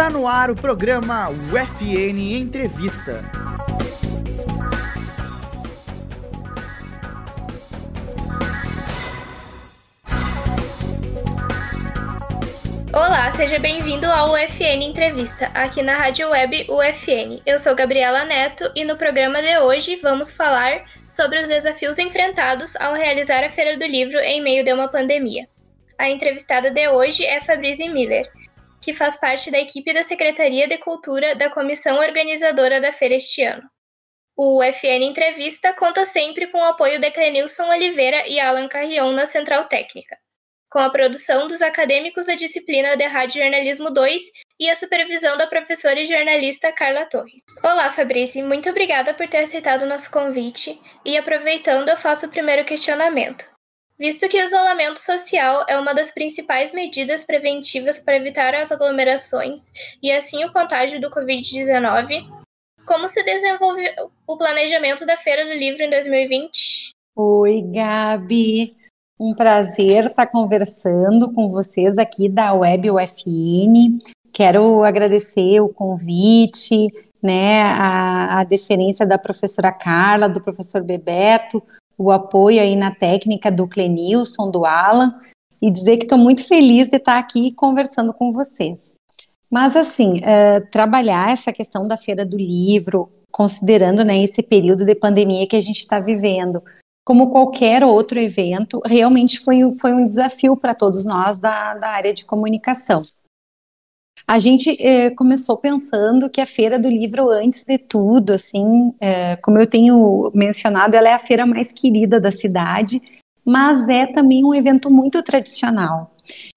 Está no ar o programa UFN Entrevista. Olá, seja bem-vindo ao UFN Entrevista, aqui na Rádio Web UFN. Eu sou Gabriela Neto e no programa de hoje vamos falar sobre os desafios enfrentados ao realizar a Feira do Livro em meio de uma pandemia. A entrevistada de hoje é Fabrice Miller, que faz parte da equipe da Secretaria de Cultura da comissão organizadora da feira este ano. O UFN Entrevista conta sempre com o apoio de Clenilson Oliveira e Alan Carrion na Central Técnica com a produção dos acadêmicos da disciplina de Rádio Jornalismo 2 e a supervisão da professora e jornalista Carla Torres. Olá, Fabrício, muito obrigada por ter aceitado o nosso convite e aproveitando eu faço o primeiro questionamento. Visto que o isolamento social é uma das principais medidas preventivas para evitar as aglomerações e assim o contágio do Covid-19, como se desenvolveu o planejamento da Feira do Livro em 2020? Oi, Gabi. Um prazer estar conversando com vocês aqui da Web UFN. Quero agradecer o convite, né, a, a deferência da professora Carla, do professor Bebeto, o apoio aí na técnica do Clenilson, do Alan, e dizer que estou muito feliz de estar aqui conversando com vocês. Mas, assim, uh, trabalhar essa questão da Feira do Livro, considerando né, esse período de pandemia que a gente está vivendo, como qualquer outro evento, realmente foi, foi um desafio para todos nós da, da área de comunicação. A gente eh, começou pensando que a Feira do Livro, antes de tudo, assim, eh, como eu tenho mencionado, ela é a feira mais querida da cidade, mas é também um evento muito tradicional.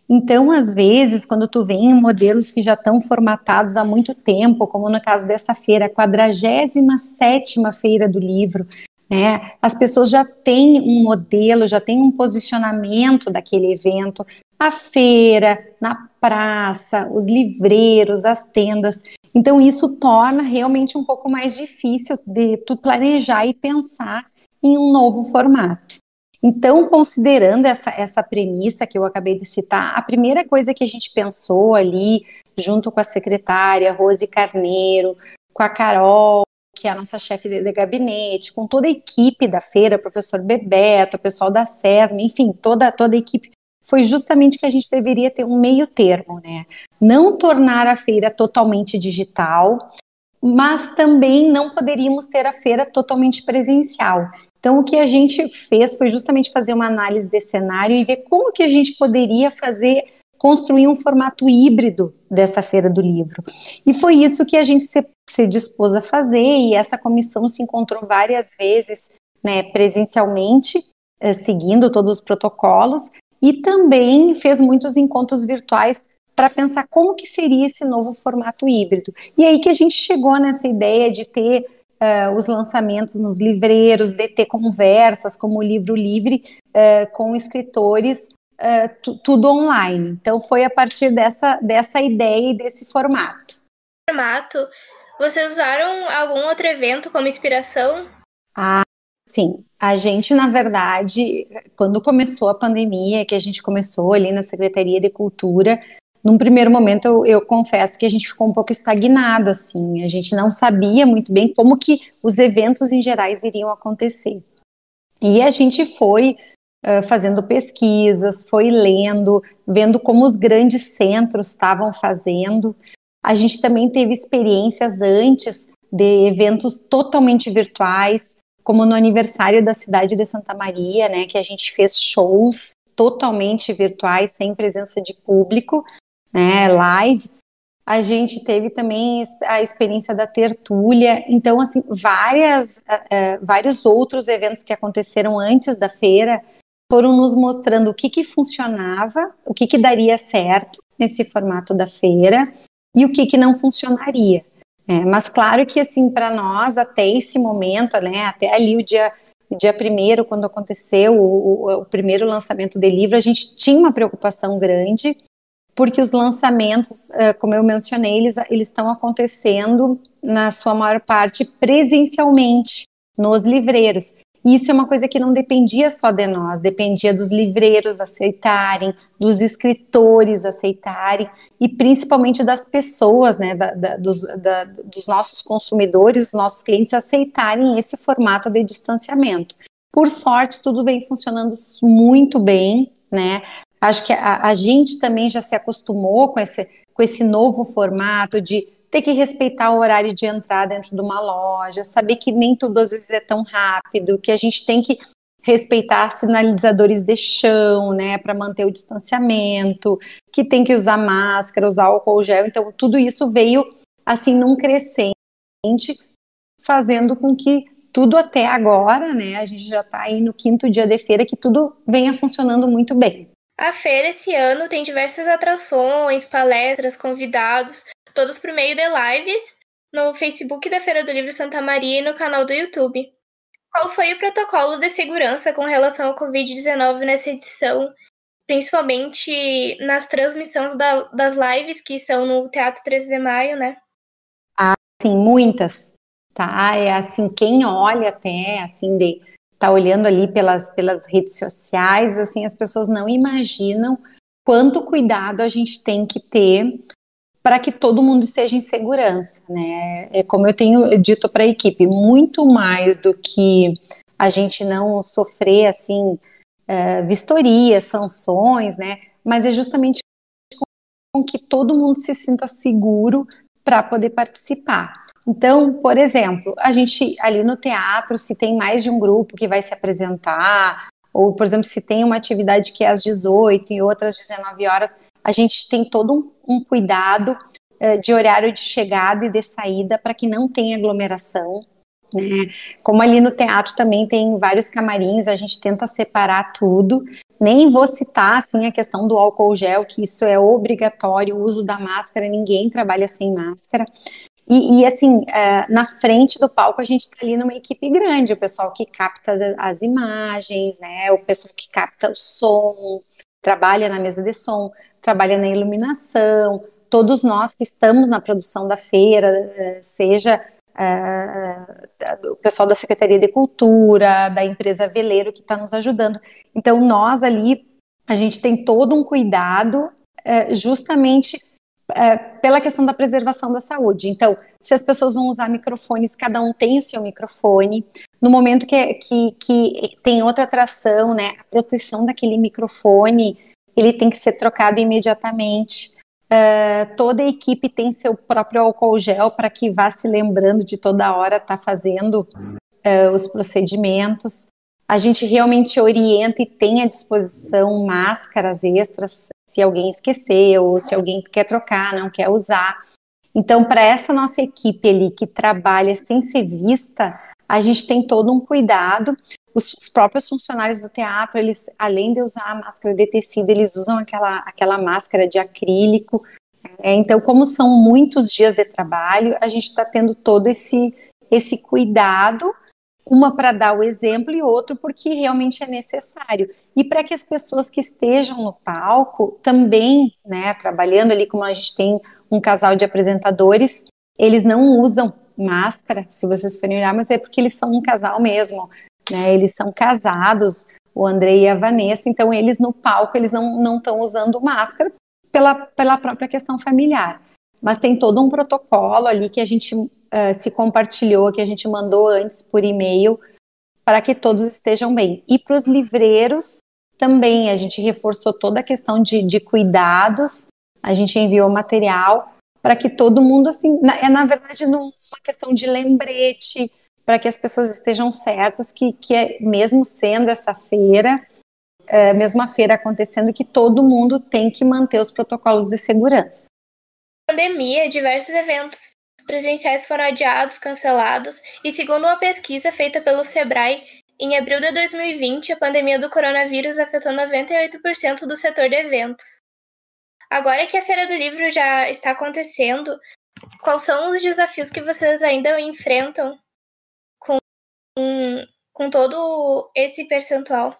Então, às vezes, quando tu vem em modelos que já estão formatados há muito tempo, como no caso dessa feira, a 47ª Feira do Livro, né? As pessoas já têm um modelo, já têm um posicionamento daquele evento, a feira, na praça, os livreiros, as tendas. Então isso torna realmente um pouco mais difícil de tu planejar e pensar em um novo formato. Então, considerando essa, essa premissa que eu acabei de citar, a primeira coisa que a gente pensou ali, junto com a secretária Rose Carneiro, com a Carol, que é a nossa chefe de, de, gabinete, com toda a equipe da feira, professor Bebeto, o pessoal da SESM, enfim, toda, toda a equipe, foi justamente que a gente deveria ter um meio termo, né? Não tornar a feira totalmente digital, mas também não poderíamos ter a feira totalmente presencial. Então, o que a gente fez foi justamente fazer uma análise de cenário e ver como que a gente poderia fazer construir um formato híbrido dessa feira do livro. E foi isso que a gente se, se dispôs a fazer, e essa comissão se encontrou várias vezes né, presencialmente, eh, seguindo todos os protocolos, e também fez muitos encontros virtuais para pensar como que seria esse novo formato híbrido. E aí que a gente chegou nessa ideia de ter uh, os lançamentos nos livreiros, de ter conversas como o Livro Livre uh, com escritores uh, tudo online. Então foi a partir dessa, dessa ideia e desse formato. Formato, vocês usaram algum outro evento como inspiração? Ah, sim. A gente, na verdade, quando começou a pandemia, que a gente começou ali na Secretaria de Cultura, num primeiro momento eu, eu, confesso que a gente ficou um pouco estagnado assim, a gente não sabia muito bem como que os eventos em gerais iriam acontecer. E a gente foi fazendo pesquisas, foi lendo, vendo como os grandes centros estavam fazendo. A gente também teve experiências antes de eventos totalmente virtuais, como no aniversário da cidade de Santa Maria, né, que a gente fez shows totalmente virtuais, sem presença de público, né, lives. A gente teve também a experiência da tertúlia, então assim várias, uh, vários outros eventos que aconteceram antes da feira foram nos mostrando o que, que funcionava, o que, que daria certo nesse formato da feira e o que, que não funcionaria. É, mas claro que assim para nós até esse momento, né, até ali o dia o dia primeiro quando aconteceu o, o, o primeiro lançamento do livro, a gente tinha uma preocupação grande porque os lançamentos, como eu mencionei, eles, eles estão acontecendo na sua maior parte presencialmente nos livreiros. E isso é uma coisa que não dependia só de nós, dependia dos livreiros aceitarem, dos escritores aceitarem e principalmente das pessoas, né, da, da, dos, da, dos nossos consumidores, dos nossos clientes aceitarem esse formato de distanciamento. Por sorte, tudo vem funcionando muito bem, né? Acho que a, a gente também já se acostumou com esse, com esse novo formato de ter que respeitar o horário de entrada dentro de uma loja, saber que nem tudo às vezes é tão rápido, que a gente tem que respeitar sinalizadores de chão, né, para manter o distanciamento, que tem que usar máscara, usar álcool gel. Então, tudo isso veio assim num crescente, fazendo com que tudo até agora, né, a gente já está aí no quinto dia de feira, que tudo venha funcionando muito bem. A feira esse ano tem diversas atrações, palestras, convidados, todos por meio de lives no Facebook da Feira do Livro Santa Maria e no canal do YouTube. Qual foi o protocolo de segurança com relação ao Covid-19 nessa edição, principalmente nas transmissões da, das lives que são no Teatro 13 de Maio, né? Ah, sim, muitas, tá? É assim, quem olha até, assim, de tá olhando ali pelas, pelas redes sociais, assim, as pessoas não imaginam quanto cuidado a gente tem que ter para que todo mundo esteja em segurança, né? É como eu tenho dito para a equipe, muito mais do que a gente não sofrer assim é, vistorias, sanções, né? Mas é justamente com que todo mundo se sinta seguro para poder participar. Então, por exemplo, a gente ali no teatro, se tem mais de um grupo que vai se apresentar, ou, por exemplo, se tem uma atividade que é às 18 e outras 19 horas, a gente tem todo um, um cuidado uh, de horário de chegada e de saída para que não tenha aglomeração. Né? Como ali no teatro também tem vários camarins, a gente tenta separar tudo. Nem vou citar assim a questão do álcool gel, que isso é obrigatório, o uso da máscara, ninguém trabalha sem máscara. E, e, assim, uh, na frente do palco a gente está ali numa equipe grande, o pessoal que capta as imagens, né, o pessoal que capta o som, trabalha na mesa de som, trabalha na iluminação, todos nós que estamos na produção da feira, eh, seja uh, o pessoal da Secretaria de Cultura, da empresa Veleiro que está nos ajudando. Então, nós ali, a gente tem todo um cuidado uh, justamente pela questão da preservação da saúde. Então, se as pessoas vão usar microfones, cada um tem o seu microfone. No momento que, que, que tem outra atração, né, a proteção daquele microfone ele tem que ser trocado imediatamente. Uh, toda a equipe tem seu próprio álcool gel para que vá se lembrando de toda hora estar tá fazendo uh, os procedimentos. A gente realmente orienta e tem à disposição máscaras extras se alguém esqueceu ou se alguém quer trocar, não quer usar. Então, para essa nossa equipe ali que trabalha sem ser vista, a gente tem todo um cuidado os, os, próprios funcionários do teatro, eles, além de usar a máscara de tecido, eles usam aquela, aquela máscara de acrílico. É, então, como são muitos dias de trabalho, a gente está tendo todo esse, esse cuidado, uma para dar o exemplo e outro porque realmente é necessário. E para que as pessoas que estejam no palco também, né, trabalhando ali, como a gente tem um casal de apresentadores, eles não usam máscara, se vocês forem olhar, mas é porque eles são um casal mesmo né? Eles são casados, o André e a Vanessa, então eles no palco eles não estão usando máscara pela, pela própria questão familiar. Mas tem todo um protocolo ali que a gente uh, se compartilhou, que a gente mandou antes por e-mail, para que todos estejam bem. E para os livreiros também, a gente reforçou toda a questão de, de cuidados, a gente enviou material para que todo mundo, assim, na, é na verdade uma questão de lembrete, para que as pessoas estejam certas que, que é, mesmo sendo essa feira, é, mesmo a feira acontecendo, que todo mundo tem que manter os protocolos de segurança. Pandemia, diversos eventos presenciais foram adiados, cancelados, e segundo uma pesquisa feita pelo Sebrae, em abril de 2020, a pandemia do coronavírus afetou 98% do setor de eventos. Agora que a Feira do Livro já está acontecendo, quais são os desafios que vocês ainda enfrentam com, todo esse percentual?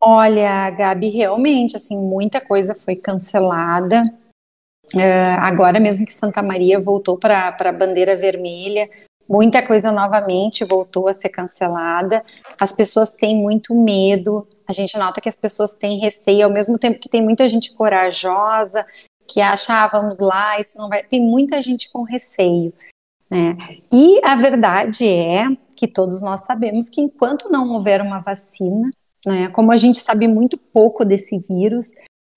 Olha, Gabi, realmente, assim, muita coisa foi cancelada. Uh, agora mesmo que Santa Maria voltou para a bandeira vermelha, muita coisa novamente voltou a ser cancelada. As pessoas têm muito medo. A gente nota que as pessoas têm receio, ao mesmo tempo que tem muita gente corajosa que acha, ah, vamos lá, isso não vai. Tem muita gente com receio. Né? E a verdade é que todos nós sabemos que enquanto não houver uma vacina, né, como a gente sabe muito pouco desse vírus,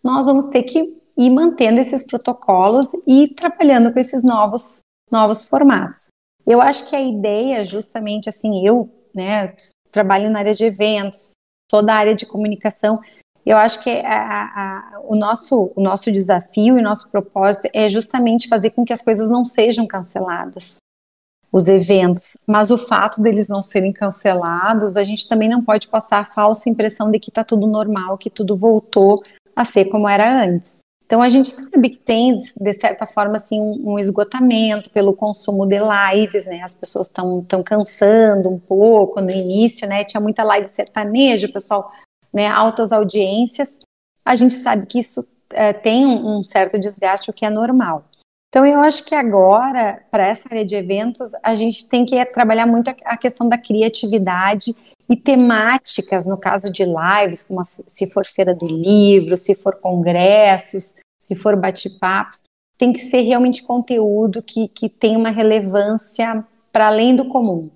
nós vamos ter que ir mantendo esses protocolos e trabalhando com esses novos, novos formatos. Eu acho que a ideia, justamente assim, eu né, trabalho na área de eventos, sou da área de comunicação, eu acho que a, a, o, nosso, o nosso desafio e nosso propósito é justamente fazer com que as coisas não sejam canceladas, os eventos, mas o fato deles não serem cancelados, a gente também não pode passar a falsa impressão de que está tudo normal, que tudo voltou a ser como era antes. Então a gente sabe que tem, de certa forma, assim, um, esgotamento pelo consumo de lives, né? As pessoas estão cansando um pouco no início, né? Tinha muita live sertaneja, pessoal né, altas audiências, a gente sabe que isso é, tem um, um, certo desgaste, o que é normal. Então, eu acho que agora, para essa área de eventos, a gente tem que trabalhar muito a, questão da criatividade e temáticas, no caso de lives, como a, se for feira do livro, se for congressos, se for bate-papos, tem que ser realmente conteúdo que, que tem uma relevância para além do comum,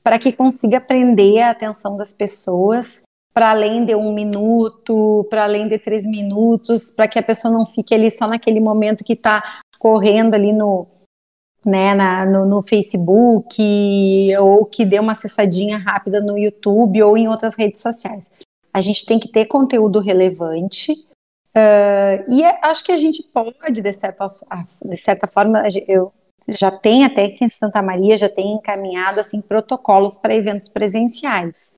para que consiga prender a atenção das pessoas para além de um minuto, para além de três minutos, para que a pessoa não fique ali só naquele momento que está correndo ali no, né, na, no, no, Facebook, ou que dê uma acessadinha rápida no YouTube ou em outras redes sociais. A gente tem que ter conteúdo relevante, uh, e é, acho que a gente pode, de certa, de certa forma, eu já tem até que em Santa Maria já tem encaminhado assim protocolos para eventos presenciais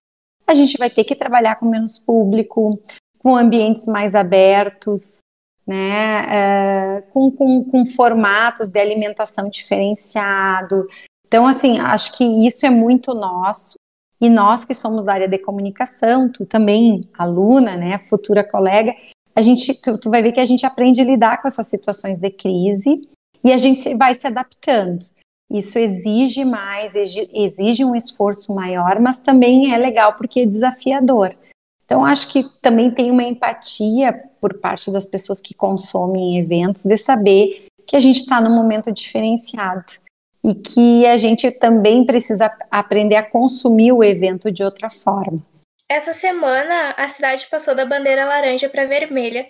a gente vai ter que trabalhar com menos público, com ambientes mais abertos, né, é, com, com, com formatos de alimentação diferenciado. Então, assim, acho que isso é muito nosso. E nós que somos da área de comunicação, tu também, aluna, né, futura colega, a gente, tu, tu vai ver que a gente aprende a lidar com essas situações de crise e a gente vai se adaptando. Isso exige mais, exige um esforço maior, mas também é legal porque é desafiador. Então, acho que também tem uma empatia por parte das pessoas que consomem eventos, de saber que a gente está num momento diferenciado e que a gente também precisa aprender a consumir o evento de outra forma. Essa semana, a cidade passou da bandeira laranja para vermelha.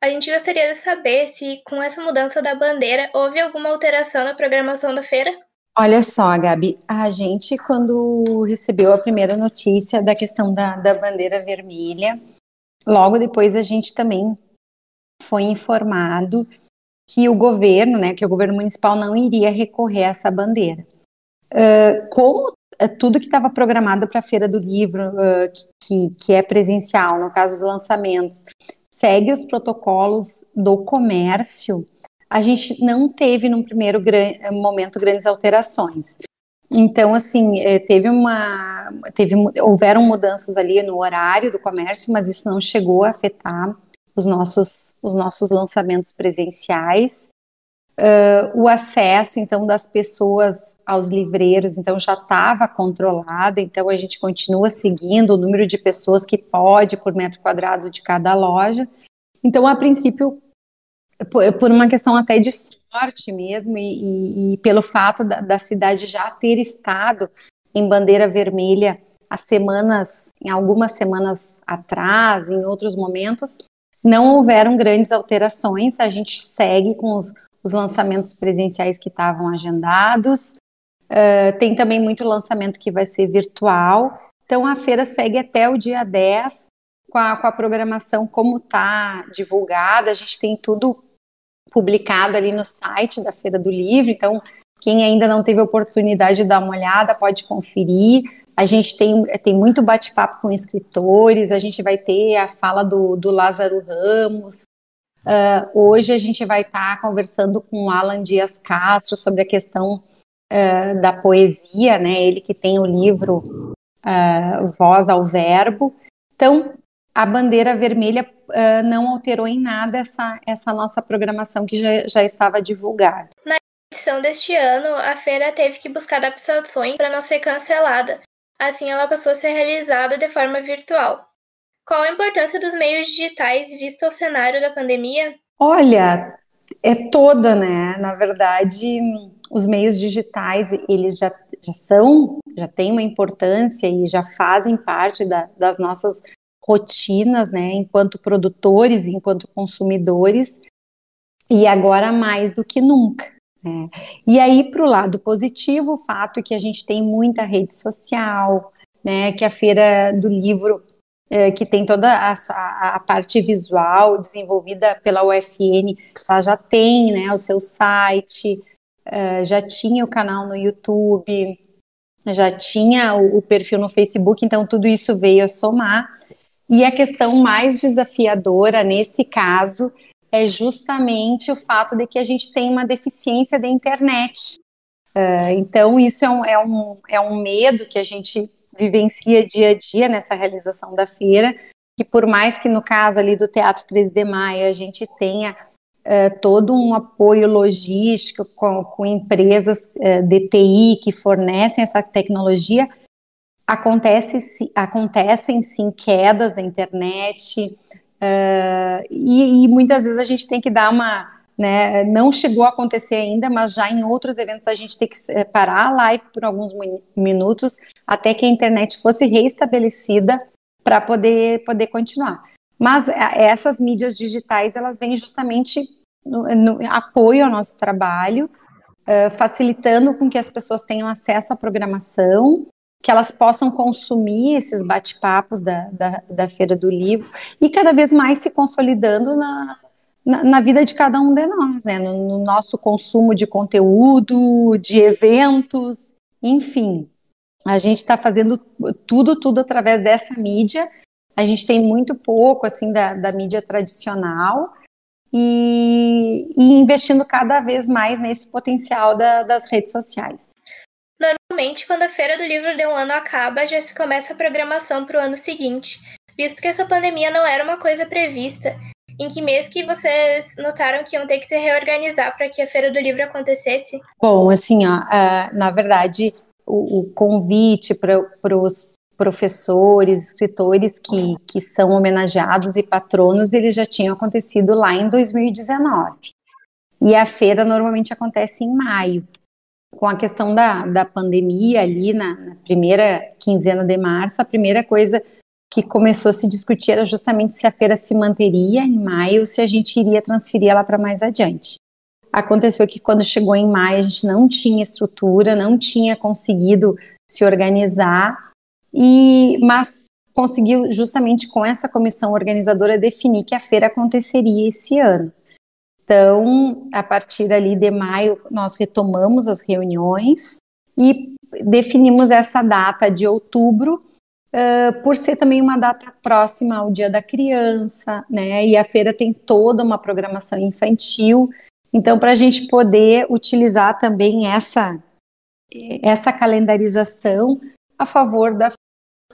A gente gostaria de saber se, com essa mudança da bandeira, houve alguma alteração na programação da feira? Olha só, Gabi, a gente, quando recebeu a primeira notícia da questão da, da bandeira vermelha, logo depois a gente também foi informado que o governo, né, que o governo municipal não iria recorrer a essa bandeira. Uh, como tudo que estava programado para a Feira do Livro, uh, que, que é presencial, no caso os lançamentos, segue os protocolos do comércio, a gente não teve num primeiro momento grandes alterações. Então, assim, eh, teve uma, teve, houveram mudanças ali no horário do comércio, mas isso não chegou a afetar os nossos, os nossos lançamentos presenciais. Uh, o acesso, então, das pessoas aos livreiros, então, já estava controlado, então a gente continua seguindo o número de pessoas que pode por metro quadrado de cada loja. Então, a princípio, por, por uma questão até de sorte mesmo, e, e, e pelo fato da, da cidade já ter estado em bandeira vermelha há semanas, em algumas semanas atrás, em outros momentos, não houveram grandes alterações, a gente segue com os os lançamentos presenciais que estavam agendados. Uh, tem também muito lançamento que vai ser virtual. Então a feira segue até o dia 10 com a, com a programação como está divulgada. A gente tem tudo publicado ali no site da Feira do Livro. Então, quem ainda não teve oportunidade de dar uma olhada pode conferir. A gente tem, tem muito bate-papo com escritores, a gente vai ter a fala do, do Lázaro Ramos, Uh, hoje a gente vai estar tá conversando com o Alan Dias Castro sobre a questão uh, da poesia, né? Ele que tem o livro uh, Voz ao Verbo. Então, a bandeira vermelha não alterou em nada essa, essa nossa programação que já, já estava divulgada. Na edição deste ano, a feira teve que buscar adaptações para não ser cancelada. Assim, ela passou a ser realizada de forma virtual. Qual a importância dos meios digitais visto o cenário da pandemia? Olha, é toda, né? Na verdade, os meios digitais, eles já, já são, já têm uma importância e já fazem parte da, das nossas rotinas, né? Enquanto produtores, enquanto consumidores, e agora mais do que nunca. Né? E aí, para o lado positivo, o fato é que a gente tem muita rede social, né? Que a Feira do Livro é, que tem toda a, a, parte visual desenvolvida pela UFN, ela já tem né, o seu site, uh, já tinha o canal no YouTube, já tinha o, o, perfil no Facebook, então tudo isso veio a somar. E a questão mais desafiadora nesse caso é justamente o fato de que a gente tem uma deficiência da internet. Uh, então, isso é um, é, um, é um medo que a gente vivencia dia a dia nessa realização da feira, que por mais que no caso ali do Teatro 3 de Maio a gente tenha uh, todo um apoio logístico com, com empresas uh, de TI que fornecem essa tecnologia, acontece, acontecem sim quedas da internet, uh, e, e muitas vezes a gente tem que dar uma né, não chegou a acontecer ainda, mas já em outros eventos a gente tem que parar a live por alguns minutos até que a internet fosse reestabelecida para poder, poder continuar. Mas é, essas mídias digitais, elas vêm justamente no, no apoio ao nosso trabalho, uh, facilitando com que as pessoas tenham acesso à programação, que elas possam consumir esses bate-papos da, da, da Feira do Livro e cada vez mais se consolidando na, na, na, vida de cada um de nós, né? No, no, nosso consumo de conteúdo, de eventos, enfim. A gente está fazendo tudo, tudo através dessa mídia. A gente tem muito pouco, assim, da, da mídia tradicional e, e, investindo cada vez mais nesse potencial da, das redes sociais. Normalmente, quando a Feira do Livro de um ano acaba, já se começa a programação para o ano seguinte, visto que essa pandemia não era uma coisa prevista em que mês que vocês notaram que iam ter que se reorganizar para que a Feira do Livro acontecesse? Bom, assim, ó, uh, na verdade, o, o convite para os professores, escritores que, que são homenageados e patronos, eles já tinham acontecido lá em 2019. E a feira normalmente acontece em maio. Com a questão da, da pandemia ali na, na primeira quinzena de março, a primeira coisa que começou a se discutir era justamente se a feira se manteria em maio ou se a gente iria transferir ela para mais adiante. Aconteceu que quando chegou em maio a gente não tinha estrutura, não tinha conseguido se organizar, e mas conseguiu justamente com essa comissão organizadora definir que a feira aconteceria esse ano. Então, a partir ali de maio, nós retomamos as reuniões e definimos essa data de outubro uh, por ser também uma data próxima ao Dia da Criança, né? E a feira tem toda uma programação infantil. Então, para a gente poder utilizar também essa, essa calendarização a favor da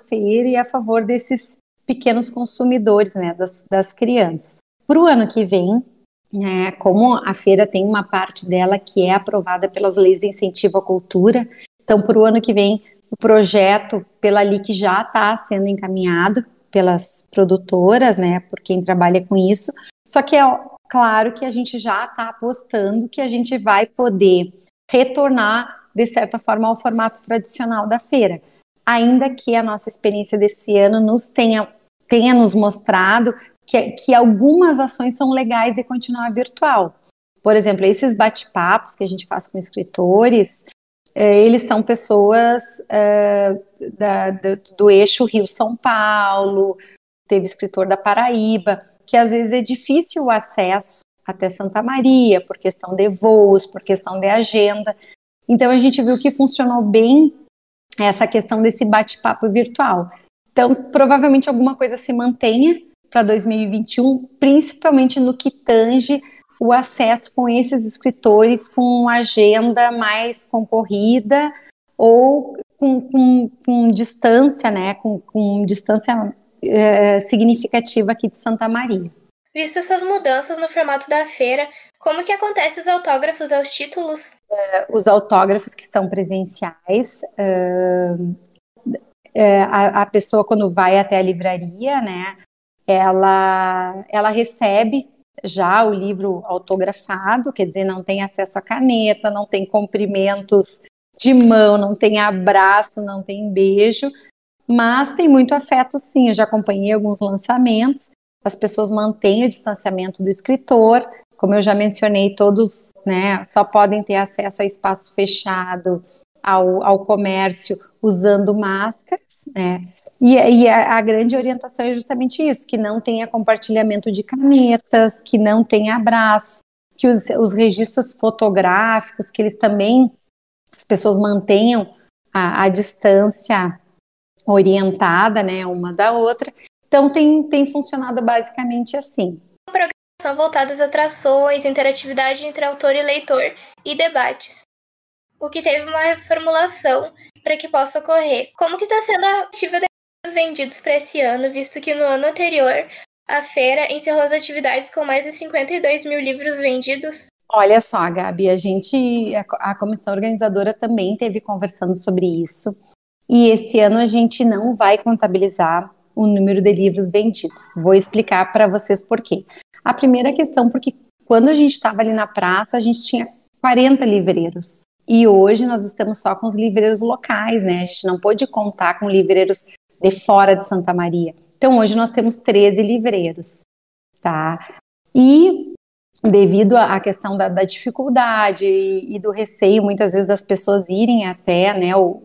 feira e a favor desses pequenos consumidores, né, das, das crianças. Para o ano que vem, né, como a feira tem uma parte dela que é aprovada pelas leis de incentivo à cultura, então para o ano que vem o projeto pela LIC já está sendo encaminhado pelas produtoras, né, por quem trabalha com isso. Só que é claro que a gente já está apostando que a gente vai poder retornar, de certa forma, ao formato tradicional da feira. Ainda que a nossa experiência desse ano nos tenha, tenha nos mostrado que, que algumas ações são legais de continuar virtual. Por exemplo, esses bate-papos que a gente faz com escritores, é, eles são pessoas é, da, do, eixo Rio-São Paulo, teve escritor da Paraíba, que às vezes é difícil o acesso até Santa Maria, por questão de voos, por questão de agenda. Então a gente viu que funcionou bem essa questão desse bate-papo virtual. Então, provavelmente alguma coisa se mantenha para 2021, principalmente no que tange o acesso com esses escritores com agenda mais concorrida ou com, com, com distância, né, com, com distância é, significativa aqui de Santa Maria. Visto essas mudanças no formato da feira, como que acontece os autógrafos aos títulos? Uh, os autógrafos que são presenciais, uh, uh, a, a, pessoa quando vai até a livraria, né, ela, ela recebe já o livro autografado, quer dizer, não tem acesso à caneta, não tem cumprimentos de mão, não tem abraço, não tem beijo, mas tem muito afeto sim. Eu já acompanhei alguns lançamentos as pessoas mantêm o distanciamento do escritor, como eu já mencionei, todos né, só podem ter acesso a espaço fechado, ao, ao comércio, usando máscaras, né? E, e a, a, grande orientação é justamente isso, que não tenha compartilhamento de canetas, que não tenha abraço, que os, os registros fotográficos, que eles também, as pessoas mantenham a, a distância orientada, né, uma da outra, então tem, tem funcionado basicamente assim. Programação voltadas a atrações, interatividade entre autor e leitor e debates. O que teve uma reformulação para que possa ocorrer. Como que está sendo ativa vendidos para esse ano, visto que no ano anterior a feira encerrou as atividades com mais de 52 mil livros vendidos? Olha só, Gabi, a gente, a, a comissão organizadora também teve conversando sobre isso. E esse ano a gente não vai contabilizar o número de livros vendidos. Vou explicar para vocês por quê. A primeira questão, porque quando a gente estava ali na praça, a gente tinha 40 livreiros. E hoje nós estamos só com os livreiros locais, né? A gente não pôde contar com livreiros de fora de Santa Maria. Então hoje nós temos 13 livreiros, tá? E devido à questão da, da dificuldade e, e, do receio, muitas vezes, das pessoas irem até né, o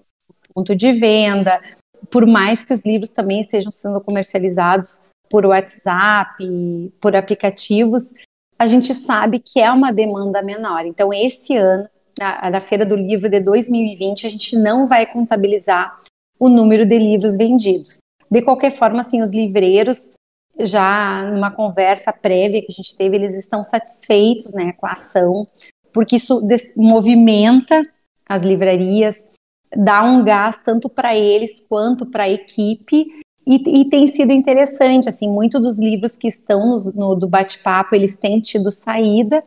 ponto de venda, por mais que os livros também estejam sendo comercializados por WhatsApp, por aplicativos, a gente sabe que é uma demanda menor. Então, esse ano, na, na Feira do Livro de 2020, a gente não vai contabilizar o número de livros vendidos. De qualquer forma, assim, os livreiros, já numa conversa prévia que a gente teve, eles estão satisfeitos né, com a ação, porque isso movimenta as livrarias, dá um gás tanto para eles quanto para a equipe e, e, tem sido interessante, assim, muitos dos livros que estão no, no do bate-papo, eles têm tido saída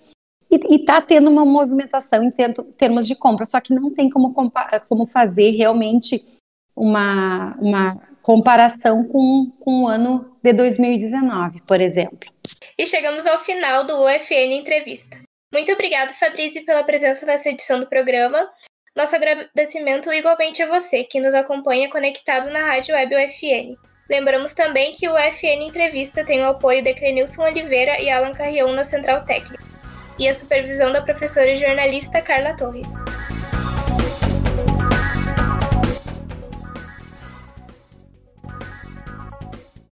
e está tendo uma movimentação em termos de compra, só que não tem como, como fazer realmente uma, uma comparação com, com o ano de 2019, por exemplo. E chegamos ao final do UFN Entrevista. Muito obrigada, Fabrício, pela presença nessa edição do programa. Nosso agradecimento igualmente a você, que nos acompanha conectado na Rádio Web UFN. Lembramos também que o UFN Entrevista tem o apoio de Clenilson Oliveira e Alan Carrião na Central Técnica, e a supervisão da professora e jornalista Carla Torres.